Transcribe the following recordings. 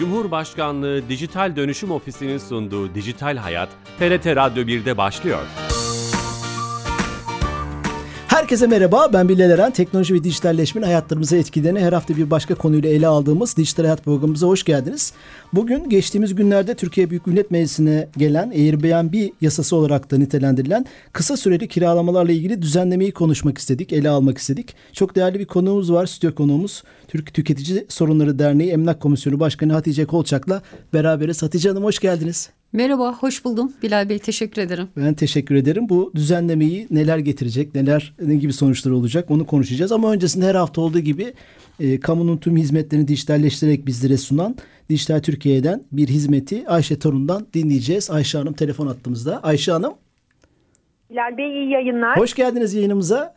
Cumhurbaşkanlığı Dijital Dönüşüm Ofisi'nin sunduğu Dijital Hayat, TRT Radyo 1'de başlıyor. Herkese merhaba, ben Bilal Eren. Teknoloji ve dijitalleşmenin hayatlarımıza etkilerini her hafta bir başka konuyla ele aldığımız Dijital Hayat programımıza hoş geldiniz. Bugün geçtiğimiz günlerde Türkiye Büyük Millet Meclisi'ne gelen Airbnb yasası olarak da nitelendirilen kısa süreli kiralamalarla ilgili düzenlemeyi konuşmak istedik, ele almak istedik. Çok değerli bir konuğumuz var, stüdyo konuğumuz. Türk Tüketici Sorunları Derneği Emlak Komisyonu Başkanı Hatice Kolçak'la beraberiz. Hatice Hanım hoş geldiniz. Merhaba, hoş buldum. Bilal Bey teşekkür ederim. Ben teşekkür ederim. Bu düzenlemeyi neler getirecek, neler ne gibi sonuçları olacak onu konuşacağız. Ama öncesinde her hafta olduğu gibi e, kamunun tüm hizmetlerini dijitalleştirerek bizlere sunan Dijital Türkiye'den bir hizmeti Ayşe Torun'dan dinleyeceğiz. Ayşe Hanım telefon attığımızda. Ayşe Hanım. Bilal Bey iyi yayınlar. Hoş geldiniz yayınımıza.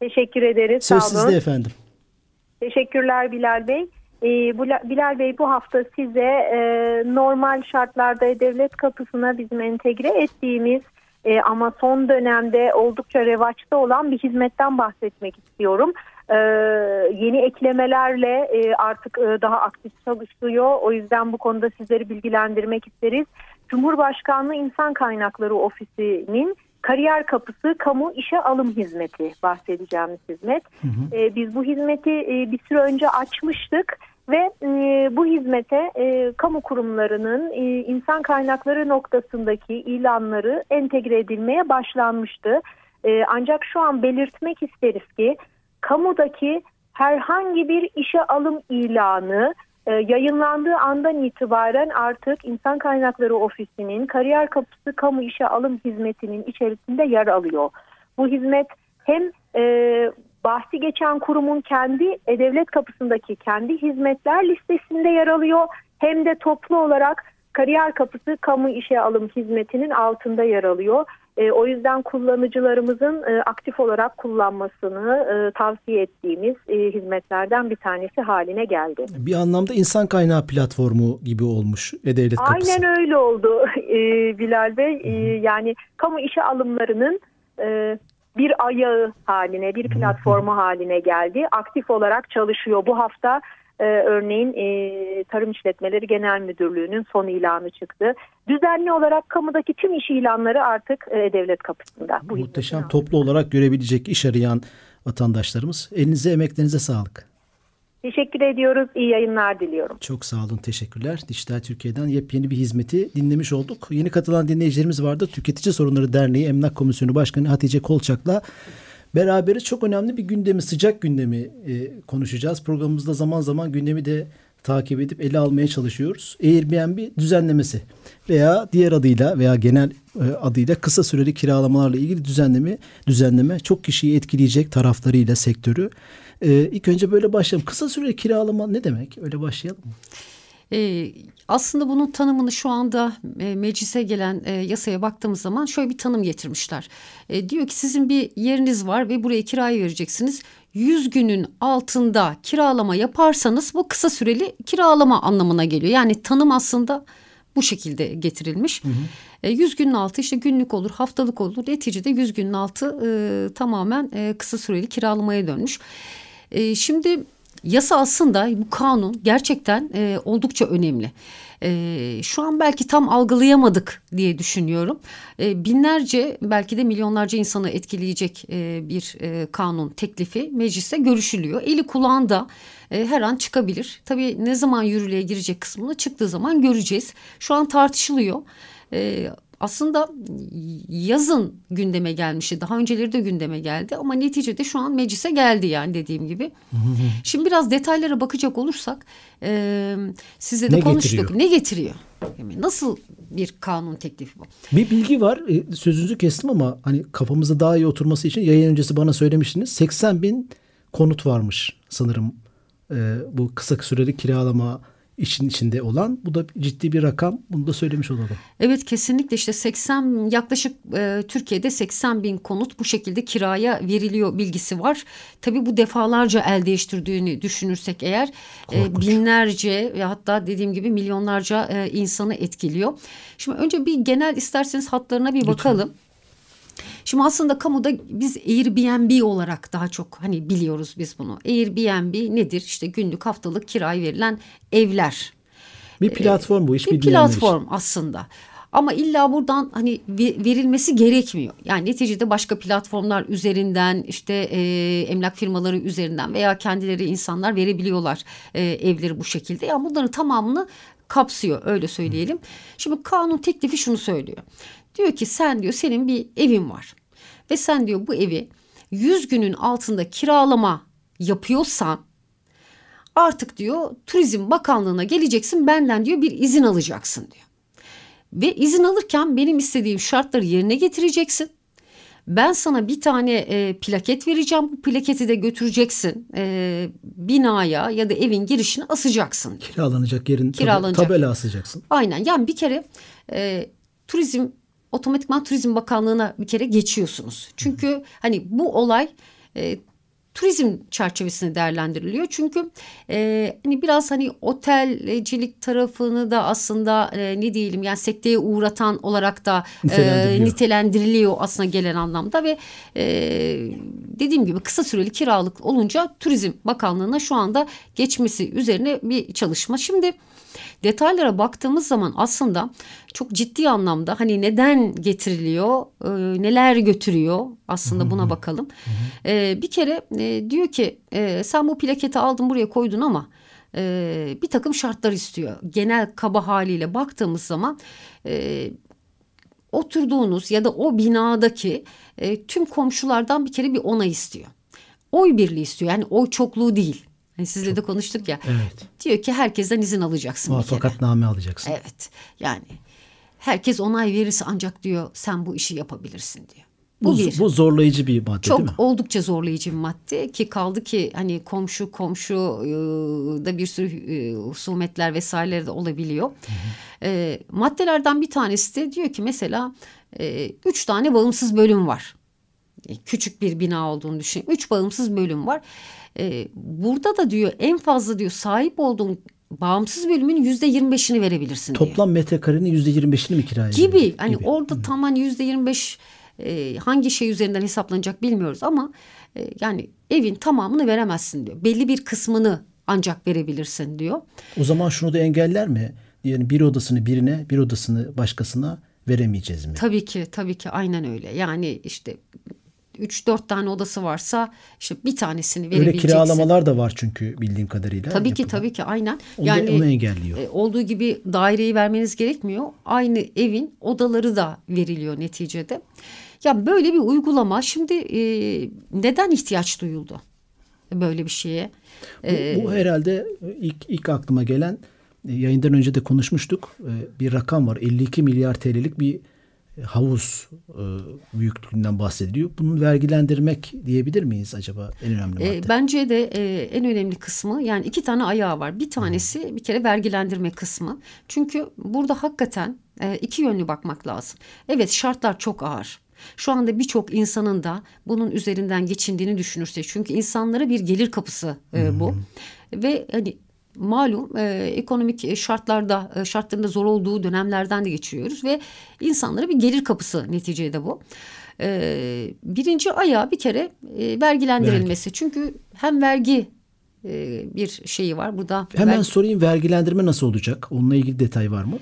Teşekkür ederiz. Söz sizde efendim. Teşekkürler Bilal Bey. Ee, Bilal Bey bu hafta size e, normal şartlarda devlet kapısına bizim entegre ettiğimiz e, ama son dönemde oldukça revaçta olan bir hizmetten bahsetmek istiyorum. E, yeni eklemelerle e, artık e, daha aktif çalışıyor. O yüzden bu konuda sizleri bilgilendirmek isteriz. Cumhurbaşkanlığı İnsan Kaynakları Ofisi'nin Kariyer Kapısı Kamu İşe Alım Hizmeti bahsedeceğimiz hizmet. Hı hı. E, biz bu hizmeti e, bir süre önce açmıştık ve e, bu hizmete e, kamu kurumlarının e, insan kaynakları noktasındaki ilanları entegre edilmeye başlanmıştı. E, ancak şu an belirtmek isteriz ki kamudaki herhangi bir işe alım ilanı yayınlandığı andan itibaren artık İnsan Kaynakları Ofisi'nin Kariyer Kapısı Kamu İşe Alım Hizmeti'nin içerisinde yer alıyor. Bu hizmet hem e, bahsi geçen kurumun kendi e, devlet kapısındaki kendi hizmetler listesinde yer alıyor hem de toplu olarak Kariyer Kapısı Kamu İşe Alım Hizmeti'nin altında yer alıyor. E, o yüzden kullanıcılarımızın e, aktif olarak kullanmasını e, tavsiye ettiğimiz e, hizmetlerden bir tanesi haline geldi. Bir anlamda insan kaynağı platformu gibi olmuş E-Devlet Kapısı. Aynen öyle oldu e, Bilal Bey. E, yani kamu işe alımlarının e, bir ayağı haline, bir platformu haline geldi. Aktif olarak çalışıyor. Bu hafta ee, örneğin e, Tarım İşletmeleri Genel Müdürlüğü'nün son ilanı çıktı. Düzenli olarak kamudaki tüm iş ilanları artık e, devlet kapısında. Bu Muhteşem toplu olarak görebilecek iş arayan vatandaşlarımız. Elinize emeklerinize sağlık. Teşekkür ediyoruz. İyi yayınlar diliyorum. Çok sağ olun. Teşekkürler. Dijital Türkiye'den yepyeni bir hizmeti dinlemiş olduk. Yeni katılan dinleyicilerimiz vardı. Tüketici Sorunları Derneği Emlak Komisyonu Başkanı Hatice Kolçak'la beraberiz. Çok önemli bir gündemi, sıcak gündemi e, konuşacağız. Programımızda zaman zaman gündemi de takip edip ele almaya çalışıyoruz. Airbnb düzenlemesi veya diğer adıyla veya genel e, adıyla kısa süreli kiralamalarla ilgili düzenleme düzenleme çok kişiyi etkileyecek taraflarıyla sektörü. E, ilk önce böyle başlayalım. Kısa süreli kiralama ne demek? Öyle başlayalım mı? E, aslında bunun tanımını şu anda e, meclise gelen e, yasaya baktığımız zaman şöyle bir tanım getirmişler. E, diyor ki sizin bir yeriniz var ve buraya kirayı vereceksiniz. 100 günün altında kiralama yaparsanız bu kısa süreli kiralama anlamına geliyor. Yani tanım aslında bu şekilde getirilmiş. Hı hı. E, 100 günün altı işte günlük olur, haftalık olur. Neticede 100 günün altı e, tamamen e, kısa süreli kiralamaya dönmüş. E, şimdi yasa aslında bu kanun gerçekten e, oldukça önemli. E, şu an belki tam algılayamadık diye düşünüyorum. E, binlerce belki de milyonlarca insanı etkileyecek e, bir e, kanun teklifi mecliste görüşülüyor. Eli kulağında e, her an çıkabilir. Tabii ne zaman yürürlüğe girecek kısmını çıktığı zaman göreceğiz. Şu an tartışılıyor. E, aslında yazın gündeme gelmişti. Daha önceleri de gündeme geldi ama neticede şu an meclise geldi yani dediğim gibi. Şimdi biraz detaylara bakacak olursak e, sizle de ne konuştuk. Getiriyor? Ne getiriyor? Yani nasıl bir kanun teklifi bu? Bir bilgi var. E, sözünüzü kestim ama hani kafamızda daha iyi oturması için yayın öncesi bana söylemiştiniz. 80 bin konut varmış sanırım. E, bu kısa süreli kiralama işin içinde olan. Bu da ciddi bir rakam. Bunu da söylemiş olalım. Evet kesinlikle işte 80 yaklaşık e, Türkiye'de 80 bin konut bu şekilde kiraya veriliyor bilgisi var. Tabii bu defalarca el değiştirdiğini düşünürsek eğer e, binlerce ve hatta dediğim gibi milyonlarca e, insanı etkiliyor. Şimdi önce bir genel isterseniz hatlarına bir Lütfen. bakalım. Şimdi aslında kamuda biz Airbnb olarak daha çok hani biliyoruz biz bunu. Airbnb nedir? İşte günlük haftalık kiraya verilen evler. Bir platform bu iş bir platform aslında. Ama illa buradan hani ve- verilmesi gerekmiyor. Yani neticede başka platformlar üzerinden işte e, emlak firmaları üzerinden veya kendileri insanlar verebiliyorlar e, evleri bu şekilde. Yani bunların tamamını kapsıyor öyle söyleyelim. Şimdi kanun teklifi şunu söylüyor. Diyor ki sen diyor senin bir evin var. Ve sen diyor bu evi 100 günün altında kiralama yapıyorsan artık diyor Turizm Bakanlığı'na geleceksin benden diyor bir izin alacaksın diyor. Ve izin alırken benim istediğim şartları yerine getireceksin. Ben sana bir tane e, plaket vereceğim. Bu plaketi de götüreceksin e, binaya ya da evin girişine asacaksın. diyor. Kiralanacak yerin Kiralanacak. tabela asacaksın. Aynen yani bir kere e, turizm otomatikman Turizm Bakanlığı'na bir kere geçiyorsunuz. Çünkü hani bu olay e, turizm çerçevesinde değerlendiriliyor. Çünkü e, hani biraz hani otelcilik tarafını da aslında e, ne diyelim yani sekteye uğratan olarak da e, Nitelendiriliyor. nitelendiriliyor aslında gelen anlamda ve e, dediğim gibi kısa süreli kiralık olunca Turizm Bakanlığı'na şu anda geçmesi üzerine bir çalışma. Şimdi detaylara baktığımız zaman aslında çok ciddi anlamda hani neden getiriliyor, e, neler götürüyor aslında buna bakalım. E, bir kere e, diyor ki e, sen bu plaketi aldın buraya koydun ama e, bir takım şartlar istiyor. Genel kaba haliyle baktığımız zaman e, oturduğunuz ya da o binadaki e, tüm komşulardan bir kere bir onay istiyor. Oy birliği istiyor yani oy çokluğu değil. Hani sizle de konuştuk ya. Evet. Diyor ki herkesten izin alacaksın. Muvaffakatname alacaksın. Evet yani herkes onay verirse ancak diyor sen bu işi yapabilirsin diyor. Bu, Bu, bir. bu zorlayıcı bir madde Çok değil mi? oldukça zorlayıcı bir madde ki kaldı ki hani komşu komşu e, da bir sürü e, husumetler vesaireler de olabiliyor. E, maddelerden bir tanesi de diyor ki mesela e, üç tane bağımsız bölüm var. E, Küçük bir bina olduğunu düşün. Üç bağımsız bölüm var. E, burada da diyor en fazla diyor sahip olduğun bağımsız bölümün yüzde yirmi beşini verebilirsin diyor Toplam metrekarenin yüzde yirmi beşini mi kiraya gibi. veriyor? Hani orada tam hani yüzde yirmi beş e, hangi şey üzerinden hesaplanacak bilmiyoruz ama e, yani evin tamamını veremezsin diyor. Belli bir kısmını ancak verebilirsin diyor. O zaman şunu da engeller mi? Yani bir odasını birine, bir odasını başkasına veremeyeceğiz mi? Tabii ki tabii ki aynen öyle. Yani işte 3-4 tane odası varsa işte bir tanesini Öyle verebileceksin. kiralamalar da var çünkü bildiğim kadarıyla. Tabii ki yapılan. tabii ki aynen. Onu, da- onu engelliyor. E, olduğu gibi daireyi vermeniz gerekmiyor. Aynı evin odaları da veriliyor neticede. Ya böyle bir uygulama şimdi e, neden ihtiyaç duyuldu böyle bir şeye? Bu, bu herhalde ilk, ilk aklıma gelen e, yayından önce de konuşmuştuk. E, Bir rakam var. 52 milyar TL'lik bir havuz e, büyüklüğünden bahsediliyor. Bunu vergilendirmek diyebilir miyiz acaba en önemli E, madde? bence de e, en önemli kısmı yani iki tane ayağı var. Bir tanesi bir kere vergilendirme kısmı. Çünkü burada hakikaten e, iki yönlü bakmak lazım. Evet şartlar çok ağır. Şu anda birçok insanın da bunun üzerinden geçindiğini düşünürsek. Çünkü insanlara bir gelir kapısı e, bu. Ve hani malum e, ekonomik şartlarda e, şartlarında zor olduğu dönemlerden de geçiyoruz ve insanlara bir gelir kapısı neticede bu. E, birinci ayağı bir kere e, vergilendirilmesi. Çünkü hem vergi e, bir şeyi var burada. Hemen vergi- sorayım vergilendirme nasıl olacak? Onunla ilgili detay var mı?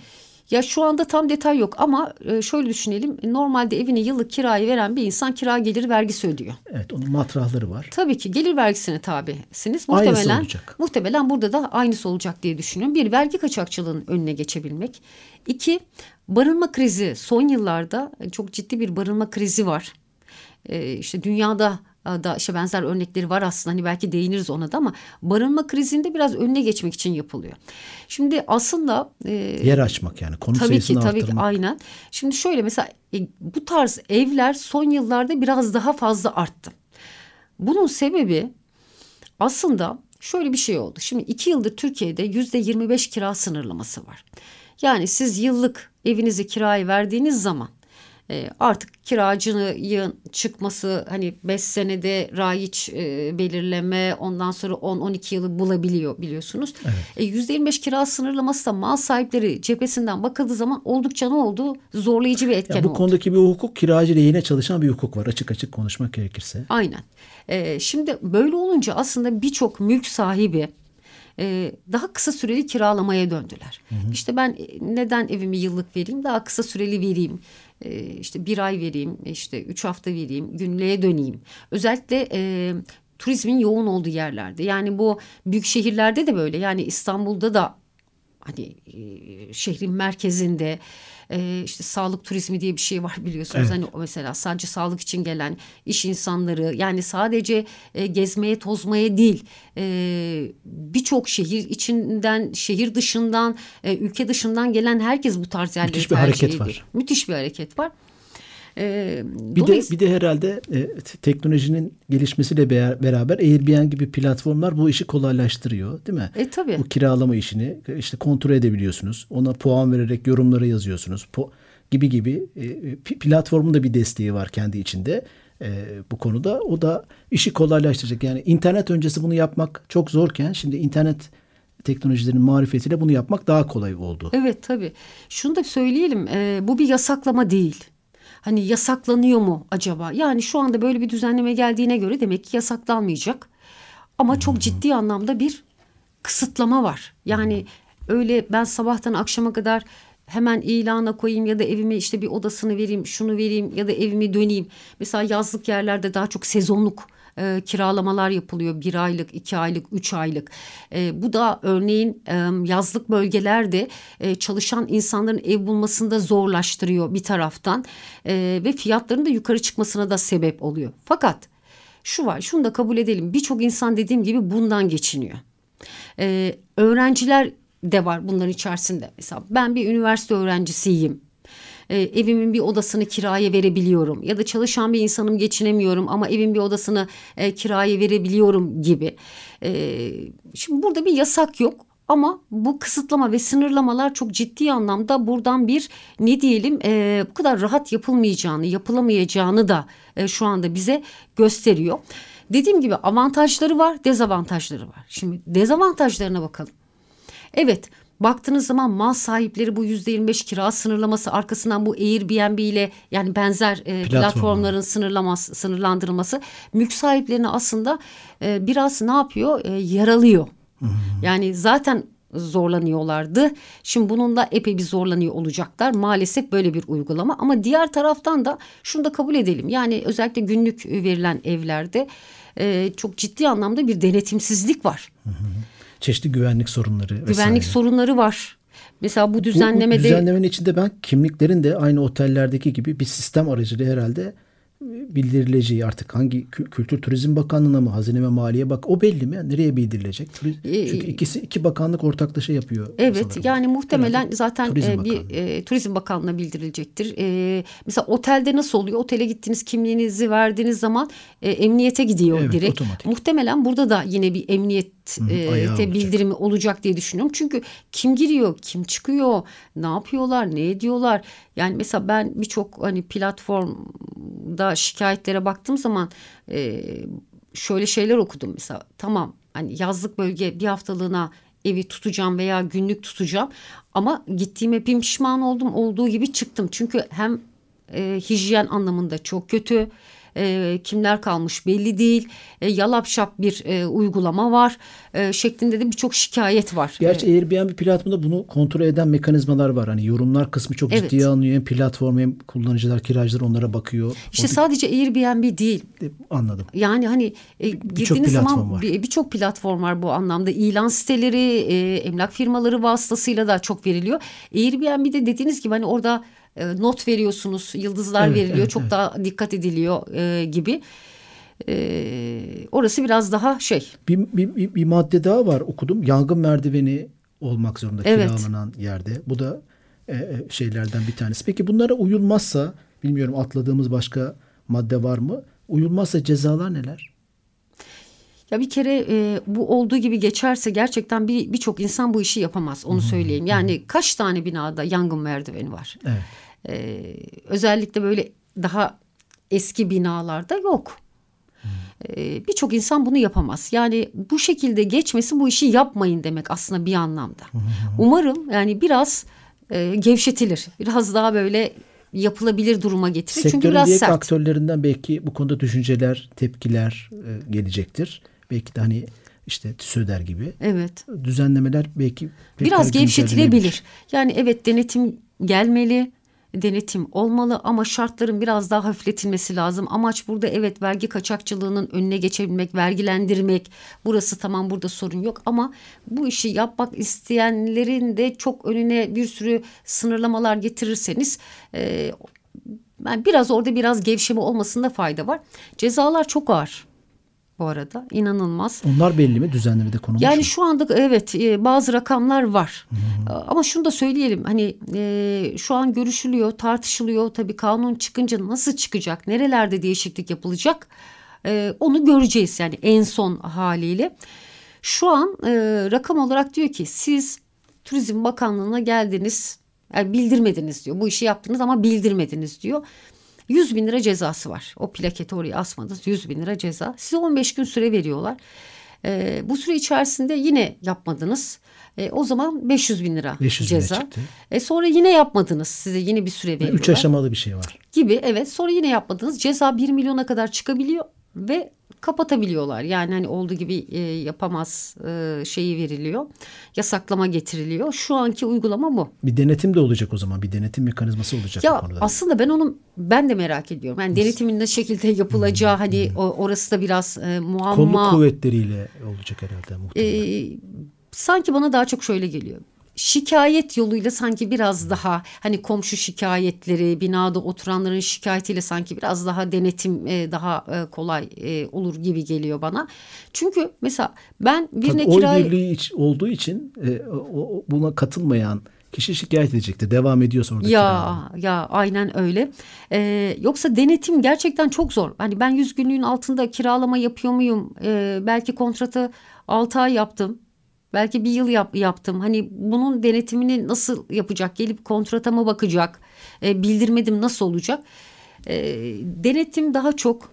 Ya şu anda tam detay yok ama e, şöyle düşünelim. Normalde evini yıllık kirayı veren bir insan kira geliri vergisi ödüyor. Evet onun matrahları var. Tabii ki gelir vergisine tabisiniz. Aynısı Muhtemelen, olacak. muhtemelen burada da aynısı olacak diye düşünüyorum. Bir vergi kaçakçılığının önüne geçebilmek. İki barınma krizi son yıllarda çok ciddi bir barınma krizi var. Ee, işte dünyada da işte benzer örnekleri var aslında hani belki değiniriz ona da ama barınma krizinde biraz önüne geçmek için yapılıyor. Şimdi aslında e, Yer açmak yani konu Tabii ki sayısını tabii ki aynen. Şimdi şöyle mesela e, bu tarz evler son yıllarda biraz daha fazla arttı. Bunun sebebi aslında şöyle bir şey oldu. Şimdi iki yıldır Türkiye'de yüzde 25 kira sınırlaması var. Yani siz yıllık evinizi kiraya verdiğiniz zaman e, artık kiracının çıkması hani 5 senede raiç e, belirleme ondan sonra 10-12 yılı bulabiliyor biliyorsunuz. E, %25 kira sınırlaması da mal sahipleri cephesinden bakıldığı zaman oldukça ne oldu? Zorlayıcı bir etken Ya bu oldu. konudaki bir hukuk kiracı lehine çalışan bir hukuk var açık açık konuşmak gerekirse. Aynen. Ee, şimdi böyle olunca aslında birçok mülk sahibi e, daha kısa süreli kiralamaya döndüler. Hı hı. İşte ben e, neden evimi yıllık vereyim daha kısa süreli vereyim. E, işte bir ay vereyim işte üç hafta vereyim günlüğe döneyim. Özellikle e, turizmin yoğun olduğu yerlerde yani bu büyük şehirlerde de böyle yani İstanbul'da da hani e, şehrin merkezinde e, işte sağlık turizmi diye bir şey var biliyorsunuz. Evet. Hani mesela sadece sağlık için gelen iş insanları yani sadece e, gezmeye tozmaya değil e, birçok şehir içinden şehir dışından e, ülke dışından gelen herkes bu tarz yerleri Müthiş bir hareket ediyor. var. Müthiş bir hareket var. Ee, bir de bir de herhalde e, teknolojinin gelişmesiyle beraber Airbnb gibi platformlar bu işi kolaylaştırıyor, değil mi? E tabii. Bu kiralama işini işte kontrol edebiliyorsunuz. Ona puan vererek yorumlara yazıyorsunuz. Po gibi gibi e, platformun da bir desteği var kendi içinde e, bu konuda. O da işi kolaylaştıracak. Yani internet öncesi bunu yapmak çok zorken şimdi internet teknolojilerin marifetiyle bunu yapmak daha kolay oldu. Evet tabii. Şunu da söyleyelim. E, bu bir yasaklama değil hani yasaklanıyor mu acaba? Yani şu anda böyle bir düzenleme geldiğine göre demek ki yasaklanmayacak. Ama çok ciddi anlamda bir kısıtlama var. Yani öyle ben sabahtan akşama kadar hemen ilana koyayım ya da evime işte bir odasını vereyim, şunu vereyim ya da evimi döneyim. Mesela yazlık yerlerde daha çok sezonluk e, kiralamalar yapılıyor. Bir aylık, iki aylık, üç aylık. E, bu da örneğin e, yazlık bölgelerde e, çalışan insanların ev bulmasını da zorlaştırıyor bir taraftan. E, ve fiyatların da yukarı çıkmasına da sebep oluyor. Fakat şu var, şunu da kabul edelim. Birçok insan dediğim gibi bundan geçiniyor. E, öğrenciler de var bunların içerisinde. Mesela ben bir üniversite öğrencisiyim e, evimin bir odasını kiraya verebiliyorum ya da çalışan bir insanım geçinemiyorum ama evin bir odasını e, kiraya verebiliyorum gibi. E, şimdi burada bir yasak yok ama bu kısıtlama ve sınırlamalar çok ciddi anlamda buradan bir ne diyelim e, bu kadar rahat yapılmayacağını, yapılamayacağını da e, şu anda bize gösteriyor. Dediğim gibi avantajları var, dezavantajları var. Şimdi dezavantajlarına bakalım. Evet, Baktığınız zaman mal sahipleri bu yüzde 25 kira sınırlaması arkasından bu Airbnb ile yani benzer e, platformların sınırlaması, sınırlandırılması mülk sahiplerini aslında e, biraz ne yapıyor? E, yaralıyor. Yani zaten zorlanıyorlardı. Şimdi bununla epey bir zorlanıyor olacaklar. Maalesef böyle bir uygulama ama diğer taraftan da şunu da kabul edelim. Yani özellikle günlük verilen evlerde e, çok ciddi anlamda bir denetimsizlik var. Hı çeşitli güvenlik sorunları vesaire. Güvenlik sorunları var. Mesela bu düzenlemede... Bu, bu düzenlemenin içinde ben kimliklerin de aynı otellerdeki gibi bir sistem aracılığıyla herhalde bildirileceği artık hangi Kültür Turizm Bakanlığı'na mı Hazine ve Maliye Bak o belli mi? Nereye bildirilecek? Ee, Çünkü ikisi iki bakanlık ortaklaşa yapıyor. Evet sanırım. yani muhtemelen Herhalde zaten Turizm e, bir e, Turizm Bakanlığı'na bildirilecektir. E, mesela otelde nasıl oluyor? Otele gittiniz kimliğinizi verdiğiniz zaman e, emniyete gidiyor evet, direkt. Otomatik. Muhtemelen burada da yine bir emniyet e, bildirimi olacak diye düşünüyorum. Çünkü kim giriyor, kim çıkıyor, ne yapıyorlar, ne ediyorlar? Yani mesela ben birçok hani platformda şikayetlere baktığım zaman e, şöyle şeyler okudum mesela. Tamam hani yazlık bölge bir haftalığına evi tutacağım veya günlük tutacağım ama gittiğime bin pişman oldum olduğu gibi çıktım. Çünkü hem e, hijyen anlamında çok kötü e, kimler kalmış belli değil. E, yalapşap bir e, uygulama var e, şeklinde de birçok şikayet var. Gerçi Airbnb platformunda bunu kontrol eden mekanizmalar var. Hani yorumlar kısmı çok evet. ciddiye alınıyor. Hem platform hem kullanıcılar, kiracılar onlara bakıyor. İşte Onu... sadece Airbnb değil. E, anladım. Yani hani e, girdiğiniz zaman birçok bir platform var bu anlamda. İlan siteleri, e, emlak firmaları vasıtasıyla da çok veriliyor. Airbnb'de dediğiniz gibi hani orada e, not veriyorsunuz, yıldızlar evet, veriliyor, evet, çok evet. daha dikkat ediliyor e, gibi. E, orası biraz daha şey. Bir, bir, bir madde daha var okudum. Yangın merdiveni olmak zorunda evet. kiralanan yerde. Bu da e, e, şeylerden bir tanesi. Peki bunlara uyulmazsa bilmiyorum atladığımız başka madde var mı? Uyulmazsa cezalar neler? Ya bir kere e, bu olduğu gibi geçerse gerçekten bir birçok insan bu işi yapamaz. Onu söyleyeyim. Yani kaç tane binada yangın merdiveni var? Evet. Ee, özellikle böyle daha eski binalarda yok. Ee, Birçok insan bunu yapamaz. Yani bu şekilde geçmesi bu işi yapmayın demek aslında bir anlamda. Umarım yani biraz e, gevşetilir. Biraz daha böyle yapılabilir duruma getirir. Sektörün Çünkü biraz diğer sert. aktörlerinden belki bu konuda düşünceler, tepkiler e, gelecektir. Belki de hani işte TÜSÖDER gibi. Evet. Düzenlemeler belki biraz gevşetilebilir. Yani evet denetim gelmeli denetim olmalı ama şartların biraz daha hafifletilmesi lazım. Amaç burada evet vergi kaçakçılığının önüne geçebilmek, vergilendirmek. Burası tamam burada sorun yok ama bu işi yapmak isteyenlerin de çok önüne bir sürü sınırlamalar getirirseniz e, yani biraz orada biraz gevşeme olmasında fayda var. Cezalar çok ağır bu arada. inanılmaz. Onlar belli mi düzenlemede konulmuş Yani mu? şu anda evet e, bazı rakamlar var. Hmm. Ama şunu da söyleyelim hani e, şu an görüşülüyor, tartışılıyor. Tabii kanun çıkınca nasıl çıkacak, nerelerde değişiklik yapılacak e, onu göreceğiz yani en son haliyle. Şu an e, rakam olarak diyor ki siz Turizm Bakanlığı'na geldiniz, yani bildirmediniz diyor. Bu işi yaptınız ama bildirmediniz diyor. 100 bin lira cezası var. O plaketi oraya asmadınız 100 bin lira ceza. Size 15 gün süre veriyorlar. E, bu süre içerisinde yine yapmadınız. E, o zaman 500 bin lira 500 ceza. E, sonra yine yapmadınız. Size yine bir süre veriyorlar. Üç aşamalı bir şey var. Gibi evet. Sonra yine yapmadınız. Ceza 1 milyona kadar çıkabiliyor ve kapatabiliyorlar. Yani hani olduğu gibi e, yapamaz e, şeyi veriliyor. Yasaklama getiriliyor. Şu anki uygulama bu. Bir denetim de olacak o zaman. Bir denetim mekanizması olacak ya, Aslında ben onu ben de merak ediyorum. Yani denetimin ne şekilde yapılacağı hmm. hani o, orası da biraz e, muamma. Kolluk kuvvetleriyle olacak herhalde muhtemelen. E, sanki bana daha çok şöyle geliyor şikayet yoluyla sanki biraz daha hani komşu şikayetleri binada oturanların şikayetiyle sanki biraz daha denetim e, daha e, kolay e, olur gibi geliyor bana. Çünkü mesela ben birine Tabii kira... Oy birliği olduğu için e, o, buna katılmayan kişi şikayet edecekti. Devam ediyorsa orada Ya kiralama. ya aynen öyle. Ee, yoksa denetim gerçekten çok zor. Hani ben 100 günlüğün altında kiralama yapıyor muyum? Ee, belki kontratı 6 ay yaptım. Belki bir yıl yap, yaptım. Hani bunun denetimini nasıl yapacak? Gelip kontrata mı bakacak? E, bildirmedim nasıl olacak? E, denetim daha çok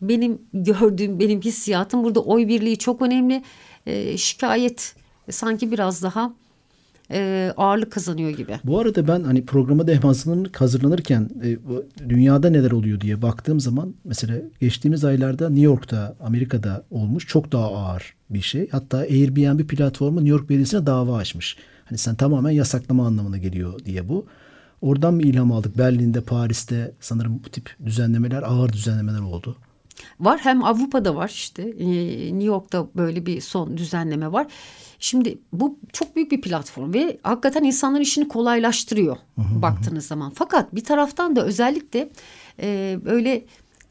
benim gördüğüm, benim hissiyatım burada oy birliği çok önemli. E, şikayet sanki biraz daha e, ağırlık kazanıyor gibi. Bu arada ben hani programa da hazırlanırken e, dünyada neler oluyor diye baktığım zaman mesela geçtiğimiz aylarda New York'ta Amerika'da olmuş çok daha ağır bir şey. Hatta Airbnb platformu New York Belediyesi'ne dava açmış. Hani sen tamamen yasaklama anlamına geliyor diye bu. Oradan mı ilham aldık? Berlin'de, Paris'te sanırım bu tip düzenlemeler, ağır düzenlemeler oldu. Var hem Avrupa'da var işte ee, New York'ta böyle bir son düzenleme var. Şimdi bu çok büyük bir platform ve hakikaten insanların işini kolaylaştırıyor baktığınız zaman. Fakat bir taraftan da özellikle e, böyle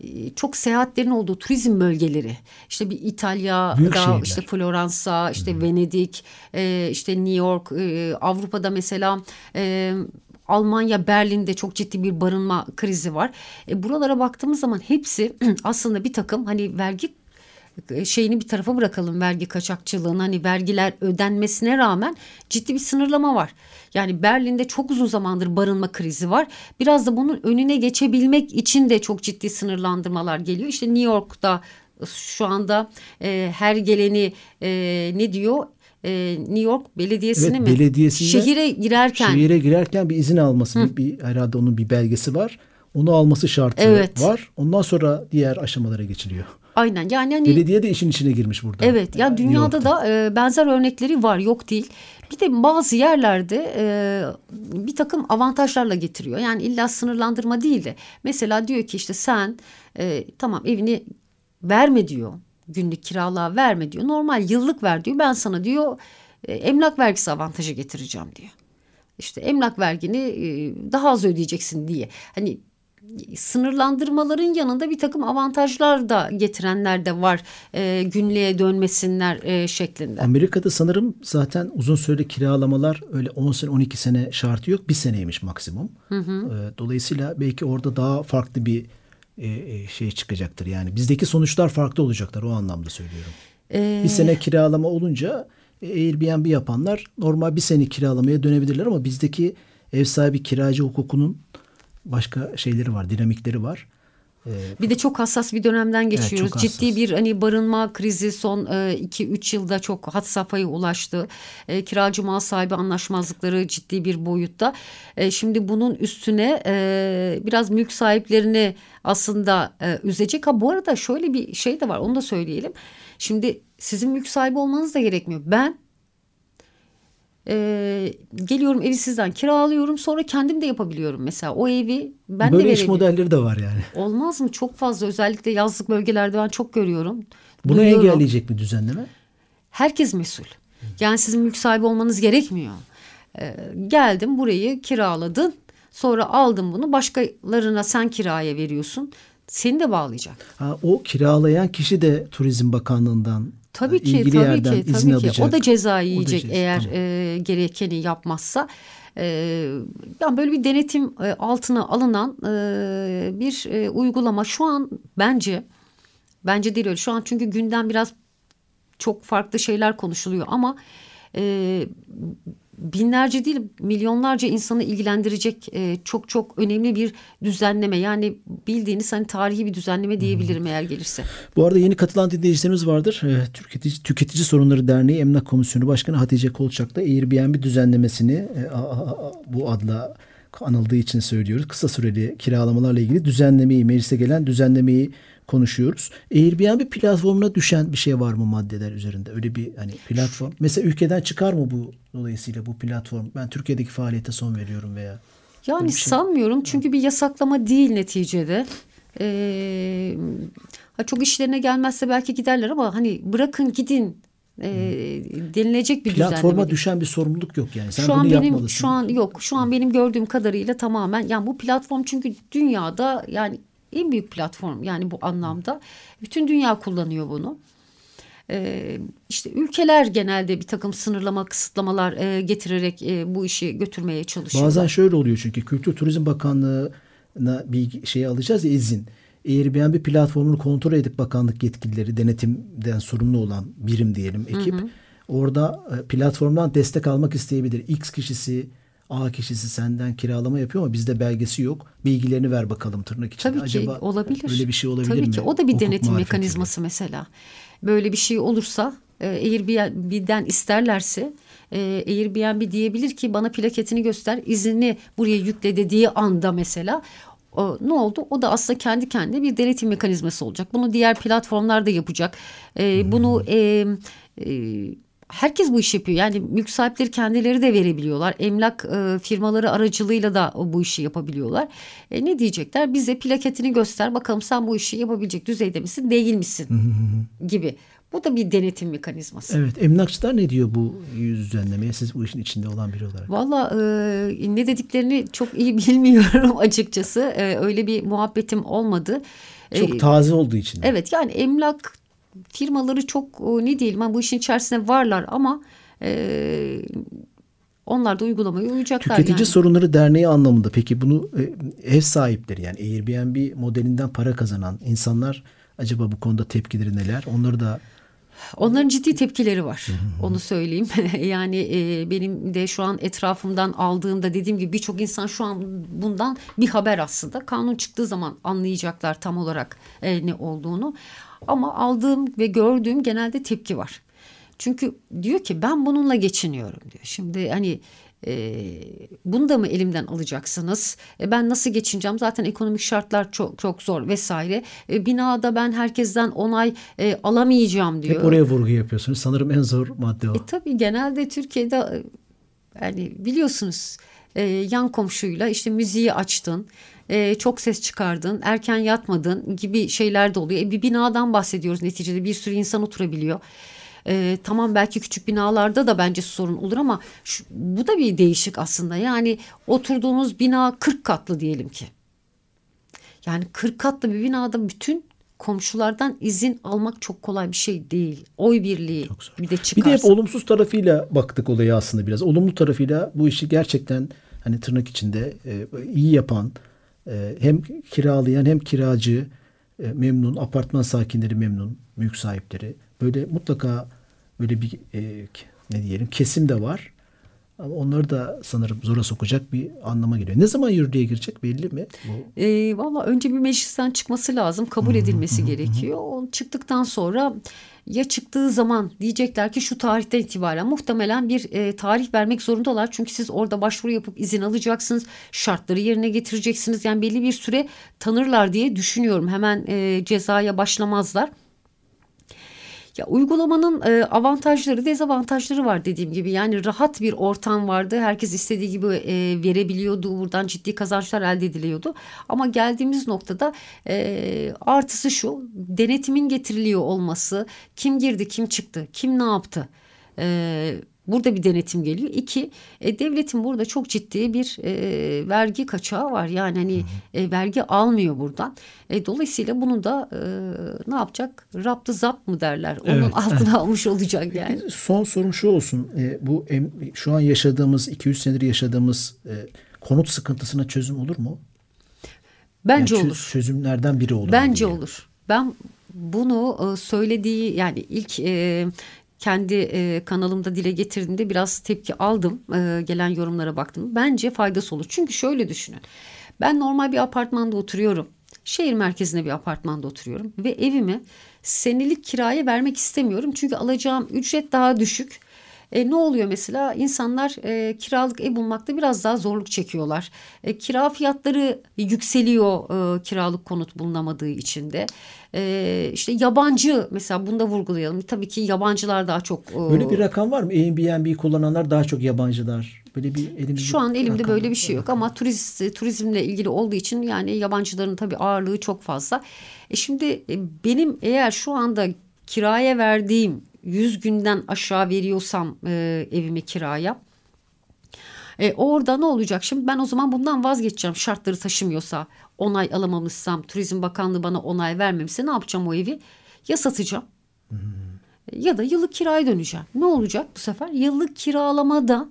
e, çok seyahatlerin olduğu turizm bölgeleri işte bir İtalya'da işte Floransa işte hmm. Venedik e, işte New York e, Avrupa'da mesela e, Almanya Berlin'de çok ciddi bir barınma krizi var. E, buralara baktığımız zaman hepsi aslında bir takım hani vergi e, şeyini bir tarafa bırakalım vergi kaçakçılığın hani vergiler ödenmesine rağmen ciddi bir sınırlama var. Yani Berlin'de çok uzun zamandır barınma krizi var. Biraz da bunun önüne geçebilmek için de çok ciddi sınırlandırmalar geliyor. İşte New York'ta şu anda e, her geleni e, ne diyor? E, New York Belediyesi'ne evet, mi? Belediyesinde şehire girerken. Şehire girerken bir izin alması bir, bir herhalde onun bir belgesi var. Onu alması şartı evet. var. Ondan sonra diğer aşamalara geçiliyor. Aynen yani hani belediye de işin içine girmiş burada. Evet ya yani dünyada da e, benzer örnekleri var yok değil. Bir de bazı yerlerde e, bir takım avantajlarla getiriyor. Yani illa sınırlandırma değil de mesela diyor ki işte sen e, tamam evini verme diyor. Günlük kiralığa verme diyor. Normal yıllık ver diyor. Ben sana diyor e, emlak vergisi avantajı getireceğim diyor. İşte emlak vergini e, daha az ödeyeceksin diye. Hani sınırlandırmaların yanında bir takım avantajlar da getirenler de var e, günlüğe dönmesinler e, şeklinde. Amerika'da sanırım zaten uzun süreli kiralamalar öyle 10 sene 12 sene şartı yok bir seneymiş maksimum. Hı hı. E, dolayısıyla belki orada daha farklı bir e, e, şey çıkacaktır. Yani bizdeki sonuçlar farklı olacaklar o anlamda söylüyorum. Ee... Bir sene kiralama olunca Airbnb yapanlar normal bir sene kiralamaya dönebilirler ama bizdeki ev sahibi kiracı hukukunun başka şeyleri var, dinamikleri var. Bir de çok hassas bir dönemden geçiyoruz. çok Ciddi bir hani barınma krizi son 2-3 yılda çok had safhaya ulaştı. E, kiracı mal sahibi anlaşmazlıkları ciddi bir boyutta. E, şimdi bunun üstüne e, biraz mülk sahiplerini aslında e, üzecek. Ha bu arada şöyle bir şey de var onu da söyleyelim. Şimdi sizin mülk sahibi olmanız da gerekmiyor. Ben e, geliyorum evi sizden kiralıyorum sonra kendim de yapabiliyorum mesela o evi ben de Böyle iş verebilirim. modelleri de var yani. Olmaz mı? Çok fazla özellikle yazlık bölgelerde ben çok görüyorum. Bunu Duyuyorum. engelleyecek mi düzenleme? Herkes mesul. Yani sizin mülk sahibi olmanız gerekmiyor. Ee, geldim burayı kiraladın. Sonra aldın bunu başkalarına sen kiraya veriyorsun. Seni de bağlayacak. Ha, o kiralayan kişi de Turizm Bakanlığı'ndan Tabii ki ilgili tabii yerden ki izin tabii ki. alacak. O da ceza yiyecek ceza, eğer tamam. e, gerekeni yapmazsa. E, yani böyle bir denetim e, altına alınan e, bir e, uygulama şu an bence bence değil öyle. Şu an çünkü gündem biraz çok farklı şeyler konuşuluyor ama e, binlerce değil milyonlarca insanı ilgilendirecek e, çok çok önemli bir düzenleme. Yani bildiğiniz hani tarihi bir düzenleme diyebilirim eğer gelirse. Bu arada yeni katılan dinleyicilerimiz vardır. Ee, Tüketici, Tüketici Sorunları Derneği Emlak Komisyonu Başkanı Hatice Kolçak'la Airbnb düzenlemesini e, a- a- a- bu adla anıldığı için söylüyoruz. Kısa süreli kiralamalarla ilgili düzenlemeyi, meclise gelen düzenlemeyi konuşuyoruz. Airbnb platformuna düşen bir şey var mı maddeler üzerinde? Öyle bir hani platform. Mesela ülkeden çıkar mı bu dolayısıyla bu platform? Ben Türkiye'deki faaliyete son veriyorum veya Yani şey- sanmıyorum çünkü bir yasaklama değil neticede. Ee, ha çok işlerine gelmezse belki giderler ama hani bırakın gidin e, denilecek bir platforma düşen bir sorumluluk yok yani. Sen şu bunu an benim yapmalısın. şu an yok. Şu an benim gördüğüm kadarıyla tamamen yani bu platform çünkü dünyada yani en büyük platform yani bu anlamda. Bütün dünya kullanıyor bunu. Ee, işte ülkeler genelde bir takım sınırlama, kısıtlamalar e, getirerek e, bu işi götürmeye çalışıyorlar. Bazen şöyle oluyor çünkü Kültür Turizm Bakanlığı'na bir şey alacağız ya izin. Airbnb platformunu kontrol edip bakanlık yetkilileri denetimden sorumlu olan birim diyelim ekip orada e, platformdan destek almak isteyebilir. X kişisi A kişisi senden kiralama yapıyor ama bizde belgesi yok. Bilgilerini ver bakalım tırnak içinde. Tabii ki Acaba olabilir. Öyle bir şey olabilir Tabii mi? ki o da bir Hukuk denetim mekanizması mesela. Böyle bir şey olursa e, Airbnb'den isterlerse e, Airbnb diyebilir ki bana plaketini göster izni buraya yükle dediği anda mesela o, ne oldu? O da aslında kendi kendine bir denetim mekanizması olacak. Bunu diğer platformlar da yapacak. E, Bunu e, e, herkes bu işi yapıyor. Yani mülk sahipleri kendileri de verebiliyorlar. Emlak e, firmaları aracılığıyla da bu işi yapabiliyorlar. E, ne diyecekler? Bize plaketini göster bakalım sen bu işi yapabilecek düzeyde misin değil misin gibi. Bu da bir denetim mekanizması. Evet emlakçılar ne diyor bu düzenlemeye? Siz bu işin içinde olan biri olarak. Valla e, ne dediklerini çok iyi bilmiyorum açıkçası. E, öyle bir muhabbetim olmadı. E, Çok taze olduğu için. Evet yani emlak firmaları çok e, ne diyelim ben bu işin içerisinde varlar ama e, onlar da uygulamaya uyacaklar Tüketici yani. Sorunları Derneği anlamında peki bunu e, ev sahipleri yani Airbnb modelinden para kazanan insanlar acaba bu konuda tepkileri neler? Onları da Onların ciddi tepkileri var. Onu söyleyeyim. yani e, benim de şu an etrafımdan aldığımda dediğim gibi birçok insan şu an bundan bir haber aslında. Kanun çıktığı zaman anlayacaklar tam olarak e, ne olduğunu. Ama aldığım ve gördüğüm genelde tepki var. Çünkü diyor ki ben bununla geçiniyorum diyor. Şimdi hani e, bunu da mı elimden alacaksınız? E, ben nasıl geçineceğim? Zaten ekonomik şartlar çok çok zor vesaire. E, binada ben herkesten onay e, alamayacağım diyor. hep oraya vurgu yapıyorsunuz. Sanırım en zor madde o. E tabii genelde Türkiye'de e, yani biliyorsunuz e, yan komşuyla işte müziği açtın, e, çok ses çıkardın, erken yatmadın gibi şeyler de oluyor. E, bir binadan bahsediyoruz neticede bir sürü insan oturabiliyor. E, tamam belki küçük binalarda da bence sorun olur ama şu, bu da bir değişik aslında. Yani oturduğunuz bina 40 katlı diyelim ki. Yani 40 katlı bir binada bütün komşulardan izin almak çok kolay bir şey değil. Oy birliği bir de Bir çıkarsa. de hep olumsuz tarafıyla baktık olaya aslında biraz. Olumlu tarafıyla bu işi gerçekten hani tırnak içinde e, iyi yapan e, hem kiralayan hem kiracı e, memnun, apartman sakinleri memnun, mülk sahipleri. Böyle mutlaka böyle bir e, ne diyelim kesim de var. Onları da sanırım zora sokacak bir anlama geliyor. Ne zaman yürürlüğe girecek belli mi? Bu? E, Valla önce bir meclisten çıkması lazım. Kabul edilmesi gerekiyor. O çıktıktan sonra ya çıktığı zaman diyecekler ki şu tarihten itibaren muhtemelen bir e, tarih vermek zorundalar. Çünkü siz orada başvuru yapıp izin alacaksınız. Şartları yerine getireceksiniz. Yani belli bir süre tanırlar diye düşünüyorum. Hemen e, cezaya başlamazlar. Ya uygulamanın e, avantajları, dezavantajları var dediğim gibi. Yani rahat bir ortam vardı. Herkes istediği gibi e, verebiliyordu. Buradan ciddi kazançlar elde ediliyordu. Ama geldiğimiz noktada e, artısı şu. Denetimin getiriliyor olması. Kim girdi, kim çıktı, kim ne yaptı? E, Burada bir denetim geliyor. İki, e, devletin burada çok ciddi bir e, vergi kaçağı var. Yani hani e, vergi almıyor buradan. E, dolayısıyla bunu da e, ne yapacak? Raptı zap mı derler? Onun Evet, altına almış olacak yani. Son sorum şu olsun. E, bu em, şu an yaşadığımız 200 senedir yaşadığımız e, konut sıkıntısına çözüm olur mu? Bence Yani olur. Çözümlerden biri olur. Bence diye. olur. Ben bunu e, söylediği yani ilk e, kendi e, kanalımda dile getirdiğimde biraz tepki aldım. E, gelen yorumlara baktım. Bence faydası olur. Çünkü şöyle düşünün. Ben normal bir apartmanda oturuyorum. Şehir merkezinde bir apartmanda oturuyorum ve evimi senelik kiraya vermek istemiyorum. Çünkü alacağım ücret daha düşük. E, ne oluyor mesela? İnsanlar e, kiralık ev bulmakta biraz daha zorluk çekiyorlar. E, kira fiyatları yükseliyor e, kiralık konut bulunamadığı için de. E, işte yabancı mesela bunu da vurgulayalım. Tabii ki yabancılar daha çok. e, Böyle bir rakam var mı? Airbnb kullananlar daha çok yabancılar. Böyle bir elimizde Şu an elimde rakam böyle bir şey yok ama turist turizmle ilgili olduğu için yani yabancıların tabii ağırlığı çok fazla. E şimdi e, benim eğer şu anda kiraya verdiğim 100 günden aşağı veriyorsam e, evimi kiraya e, orada ne olacak şimdi ben o zaman bundan vazgeçeceğim şartları taşımıyorsa onay alamamışsam Turizm Bakanlığı bana onay vermemişse ne yapacağım o evi ya satacağım ya da yıllık kiraya döneceğim. Ne olacak bu sefer? Yıllık kiralamada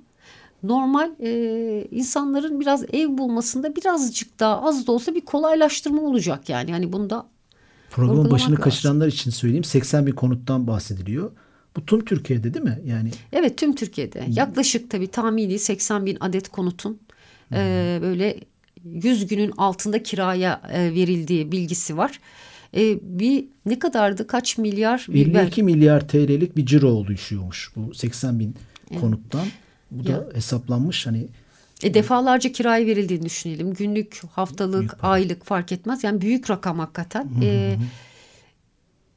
normal e, insanların biraz ev bulmasında birazcık daha az da olsa bir kolaylaştırma olacak yani. Hani bunda Programın Vurgulamak başını lazım. kaçıranlar için söyleyeyim. 80 bin konuttan bahsediliyor. Bu tüm Türkiye'de değil mi? Yani evet tüm Türkiye'de yaklaşık tabii tahmini 80 bin adet konutun e, böyle 100 günün altında kiraya e, verildiği bilgisi var. E, bir ne kadardı kaç milyar bir ver- 52 milyar TL'lik bir ciro oluşuyormuş bu 80 bin konuttan. Bu da Ya. hesaplanmış hani E, defalarca kiraya verildiğini düşünelim. Günlük, haftalık, Büyük aylık fark etmez. Yani büyük rakam hakikaten. E,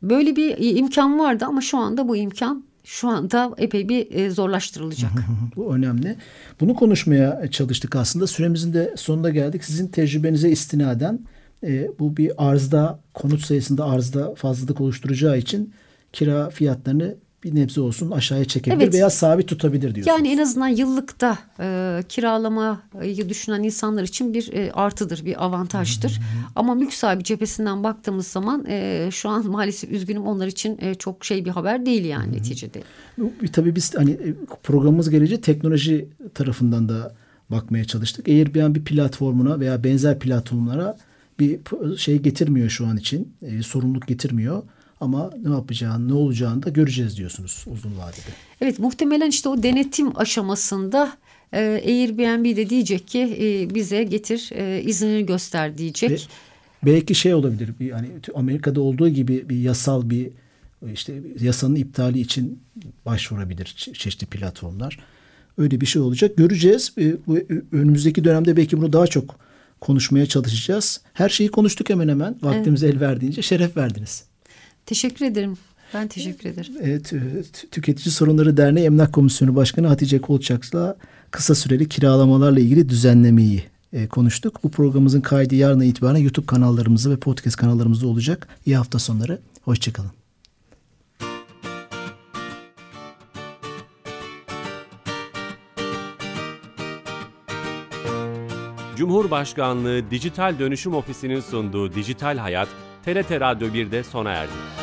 böyle bir imkan vardı ama şu anda bu imkan şu anda epey bir e, zorlaştırılacak. bu önemli. Bunu konuşmaya çalıştık aslında. Süremizin de sonuna geldik. Sizin tecrübenize istinaden e, bu bir arzda konut sayısında arzda fazlalık oluşturacağı için kira fiyatlarını bir nebze olsun aşağıya çekebilir Evet. veya sabit tutabilir diyorsunuz. Yani en azından yıllıkta e, kiralamayı düşünen insanlar için bir e, artıdır, bir avantajdır. Ama mülk sahibi cephesinden baktığımız zaman e, şu an maalesef üzgünüm onlar için e, çok şey bir haber değil yani neticede. Tabii biz hani e, programımız gelince teknoloji tarafından da bakmaya çalıştık. Airbnb platformuna veya benzer platformlara bir şey getirmiyor şu an için. E, sorumluluk getirmiyor. Ama ne yapacağını, ne olacağını da göreceğiz diyorsunuz uzun vadede. Evet muhtemelen işte o denetim aşamasında e, Airbnb de diyecek ki e, bize getir e, iznini göster diyecek. Ve belki şey olabilir. Bir, hani Amerika'da olduğu gibi bir yasal bir işte yasanın iptali için başvurabilir çe- çeşitli platformlar. Öyle bir şey olacak. Göreceğiz. E, bu önümüzdeki dönemde belki bunu daha çok konuşmaya çalışacağız. Her şeyi konuştuk hemen hemen. Vaktimiz el verdiğince şeref verdiniz. Teşekkür ederim. Ben teşekkür ederim. Evet, Tüketici Sorunları Derneği Emlak Komisyonu Başkanı Hatice Kolçak'la kısa süreli kiralamalarla ilgili düzenlemeyi e, konuştuk. Bu programımızın kaydı yarına itibaren YouTube kanallarımızda ve podcast kanallarımızda olacak. İyi hafta sonları. Hoşçakalın. Cumhurbaşkanlığı Dijital Dönüşüm Ofisi'nin sunduğu Dijital Hayat, TRT Radyo 1'de sona erdi.